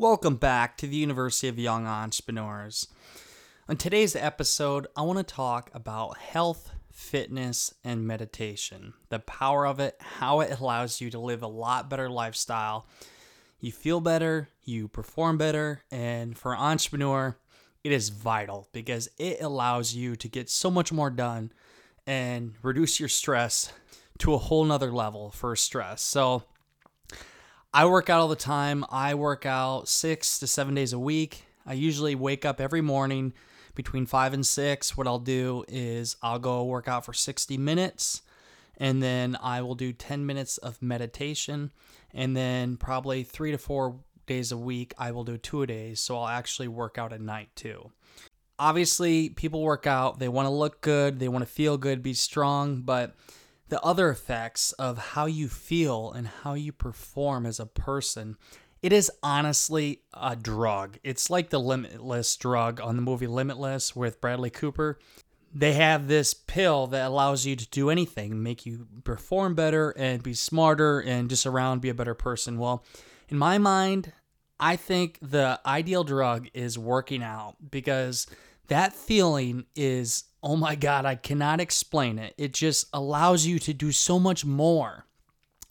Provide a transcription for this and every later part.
Welcome back to the University of Young Entrepreneurs. On today's episode, I want to talk about health, fitness, and meditation. The power of it, how it allows you to live a lot better lifestyle. You feel better, you perform better, and for an entrepreneur, it is vital because it allows you to get so much more done and reduce your stress to a whole nother level for stress. So, I work out all the time. I work out six to seven days a week. I usually wake up every morning between five and six. What I'll do is I'll go work out for 60 minutes and then I will do 10 minutes of meditation. And then probably three to four days a week, I will do two a days. So I'll actually work out at night too. Obviously, people work out, they want to look good, they want to feel good, be strong, but the other effects of how you feel and how you perform as a person, it is honestly a drug. It's like the Limitless drug on the movie Limitless with Bradley Cooper. They have this pill that allows you to do anything, make you perform better and be smarter and just around be a better person. Well, in my mind, I think the ideal drug is working out because that feeling is oh my God, I cannot explain it. It just allows you to do so much more.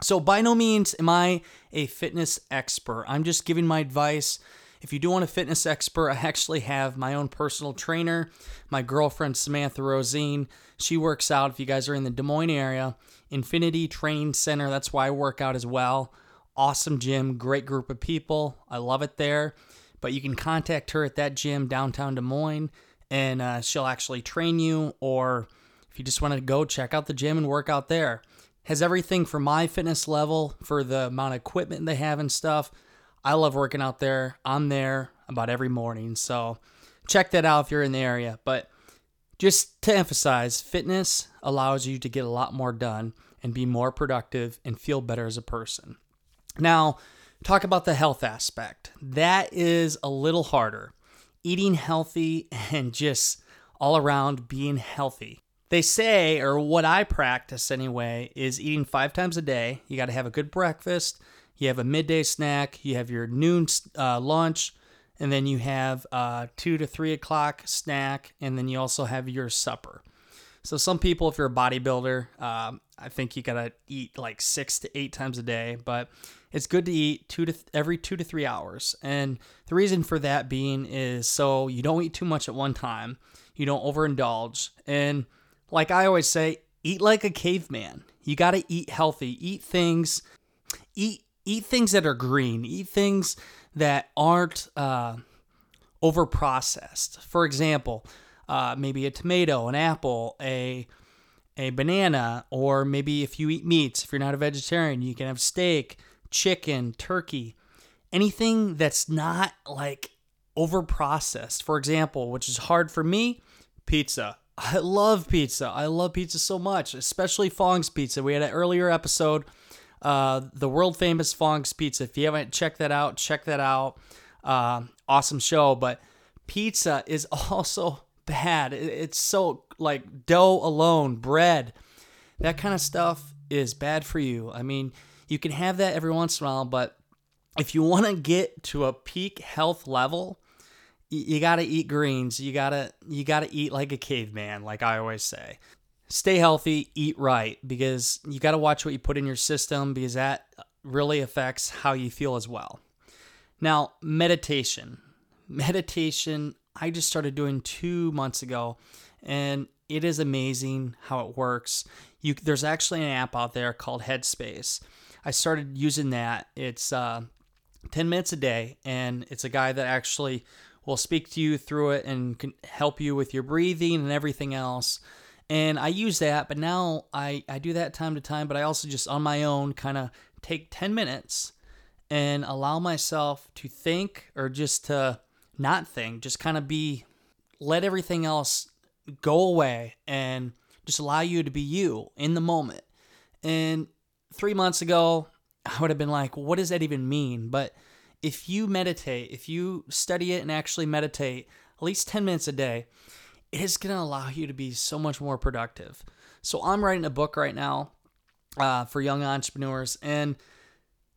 So, by no means am I a fitness expert. I'm just giving my advice. If you do want a fitness expert, I actually have my own personal trainer, my girlfriend Samantha Rosine. She works out. If you guys are in the Des Moines area, Infinity Training Center, that's why I work out as well. Awesome gym, great group of people. I love it there. But you can contact her at that gym downtown Des Moines and uh, she'll actually train you. Or if you just want to go check out the gym and work out there, has everything for my fitness level for the amount of equipment they have and stuff. I love working out there. I'm there about every morning, so check that out if you're in the area. But just to emphasize, fitness allows you to get a lot more done and be more productive and feel better as a person. Now, talk about the health aspect. That is a little harder eating healthy and just all around being healthy. They say, or what I practice anyway, is eating five times a day. You got to have a good breakfast, you have a midday snack, you have your noon uh, lunch, and then you have a two to three o'clock snack, and then you also have your supper. So some people, if you're a bodybuilder, um, I think you gotta eat like six to eight times a day, but it's good to eat two to th- every two to three hours. And the reason for that being is so you don't eat too much at one time, you don't overindulge, and like I always say, eat like a caveman. You gotta eat healthy, eat things, eat eat things that are green, eat things that aren't uh. For example uh, maybe a tomato, an apple, a a banana, or maybe if you eat meats, if you're not a vegetarian, you can have steak, chicken, turkey, anything that's not like over processed. For example, which is hard for me, pizza. I love pizza. I love pizza so much, especially Fong's Pizza. We had an earlier episode, uh, the world famous Fong's Pizza. If you haven't checked that out, check that out. Uh, awesome show. But pizza is also bad. It's so like dough alone, bread, that kind of stuff is bad for you. I mean, you can have that every once in a while, but if you want to get to a peak health level, you got to eat greens. You got to you got to eat like a caveman, like I always say. Stay healthy, eat right because you got to watch what you put in your system because that really affects how you feel as well. Now, meditation. Meditation I just started doing two months ago, and it is amazing how it works. You there's actually an app out there called Headspace. I started using that. It's uh, 10 minutes a day, and it's a guy that actually will speak to you through it and can help you with your breathing and everything else. And I use that, but now I, I do that time to time, but I also just on my own kind of take 10 minutes and allow myself to think or just to not think, just kind of be, let everything else go away and just allow you to be you in the moment. And three months ago, I would have been like, what does that even mean? But if you meditate, if you study it and actually meditate at least 10 minutes a day, it is going to allow you to be so much more productive. So I'm writing a book right now uh, for young entrepreneurs. And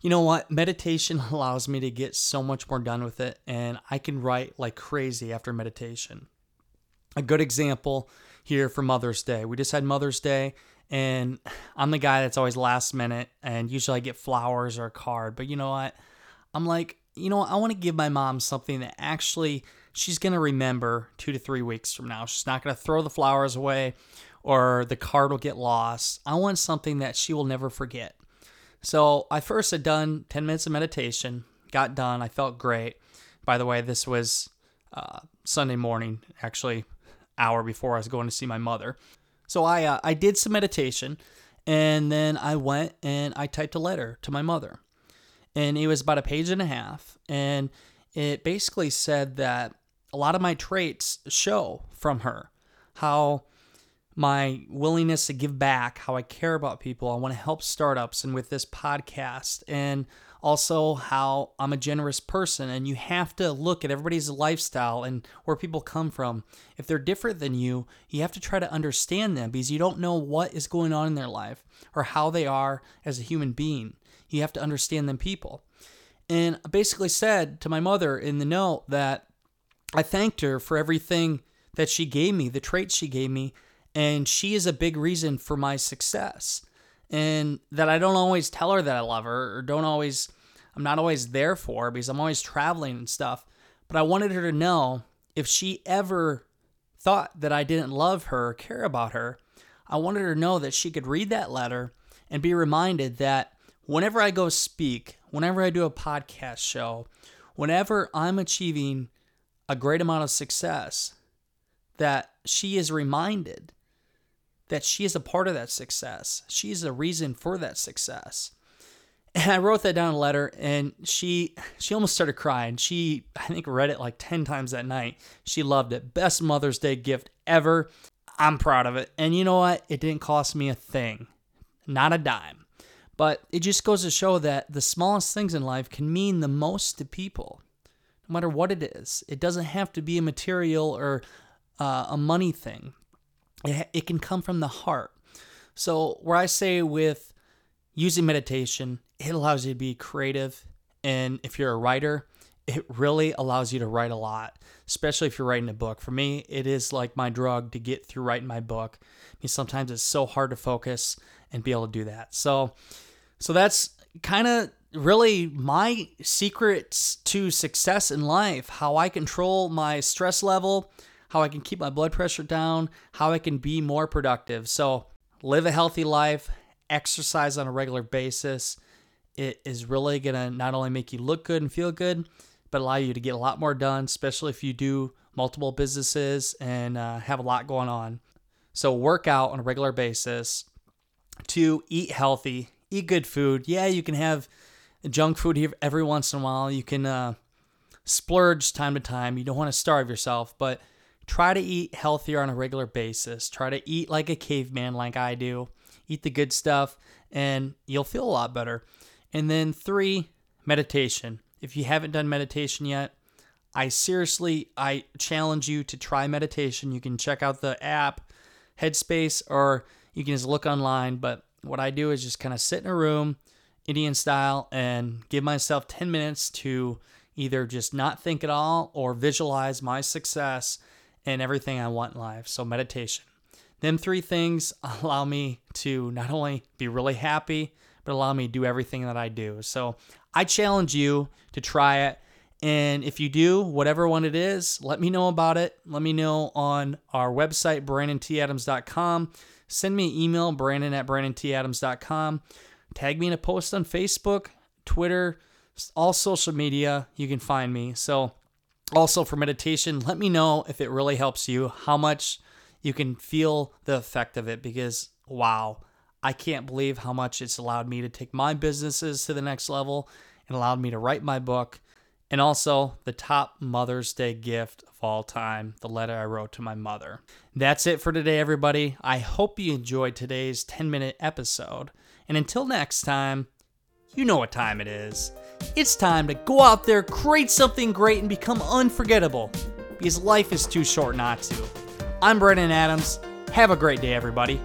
you know what? Meditation allows me to get so much more done with it. And I can write like crazy after meditation. A good example here for Mother's Day. We just had Mother's Day, and I'm the guy that's always last minute, and usually I get flowers or a card. But you know what? I'm like, you know, I want to give my mom something that actually she's going to remember two to three weeks from now. She's not going to throw the flowers away or the card will get lost. I want something that she will never forget. So I first had done 10 minutes of meditation, got done. I felt great. By the way, this was uh, Sunday morning, actually, hour before I was going to see my mother. So I uh, I did some meditation, and then I went and I typed a letter to my mother and it was about a page and a half. And it basically said that a lot of my traits show from her how my willingness to give back, how I care about people, I want to help startups, and with this podcast, and also how I'm a generous person. And you have to look at everybody's lifestyle and where people come from. If they're different than you, you have to try to understand them because you don't know what is going on in their life or how they are as a human being. You have to understand them people. And I basically said to my mother in the note that I thanked her for everything that she gave me, the traits she gave me, and she is a big reason for my success. And that I don't always tell her that I love her or don't always, I'm not always there for her because I'm always traveling and stuff. But I wanted her to know if she ever thought that I didn't love her or care about her, I wanted her to know that she could read that letter and be reminded that whenever I go speak, whenever I do a podcast show, whenever I'm achieving a great amount of success, that she is reminded that she is a part of that success. She is a reason for that success. And I wrote that down in a letter and she she almost started crying. She I think read it like 10 times that night. She loved it. Best Mother's Day gift ever. I'm proud of it. And you know what? It didn't cost me a thing. Not a dime. But it just goes to show that the smallest things in life can mean the most to people, no matter what it is. It doesn't have to be a material or uh, a money thing, it, it can come from the heart. So, where I say with using meditation, it allows you to be creative. And if you're a writer, it really allows you to write a lot, especially if you're writing a book. For me, it is like my drug to get through writing my book. Because sometimes it's so hard to focus and be able to do that. So, so that's kind of really my secrets to success in life how I control my stress level, how I can keep my blood pressure down, how I can be more productive. So, live a healthy life, exercise on a regular basis. It is really going to not only make you look good and feel good, but allow you to get a lot more done, especially if you do multiple businesses and uh, have a lot going on. So, work out on a regular basis. To eat healthy, eat good food. Yeah, you can have junk food here every once in a while. You can uh, splurge time to time. You don't want to starve yourself, but try to eat healthier on a regular basis. Try to eat like a caveman, like I do. Eat the good stuff, and you'll feel a lot better. And then three, meditation. If you haven't done meditation yet, I seriously I challenge you to try meditation. You can check out the app Headspace or you can just look online, but what I do is just kind of sit in a room, Indian style, and give myself 10 minutes to either just not think at all or visualize my success and everything I want in life. So, meditation. Them three things allow me to not only be really happy, but allow me to do everything that I do. So, I challenge you to try it. And if you do, whatever one it is, let me know about it. Let me know on our website, brandonTadams.com. Send me an email, brandon at brandonTadams.com. Tag me in a post on Facebook, Twitter, all social media. You can find me. So, also for meditation, let me know if it really helps you, how much you can feel the effect of it because, wow, I can't believe how much it's allowed me to take my businesses to the next level and allowed me to write my book and also the top Mother's Day gift of all time, the letter I wrote to my mother. That's it for today, everybody. I hope you enjoyed today's 10 minute episode. And until next time, you know what time it is. It's time to go out there, create something great, and become unforgettable because life is too short not to. I'm Brandon Adams. Have a great day, everybody.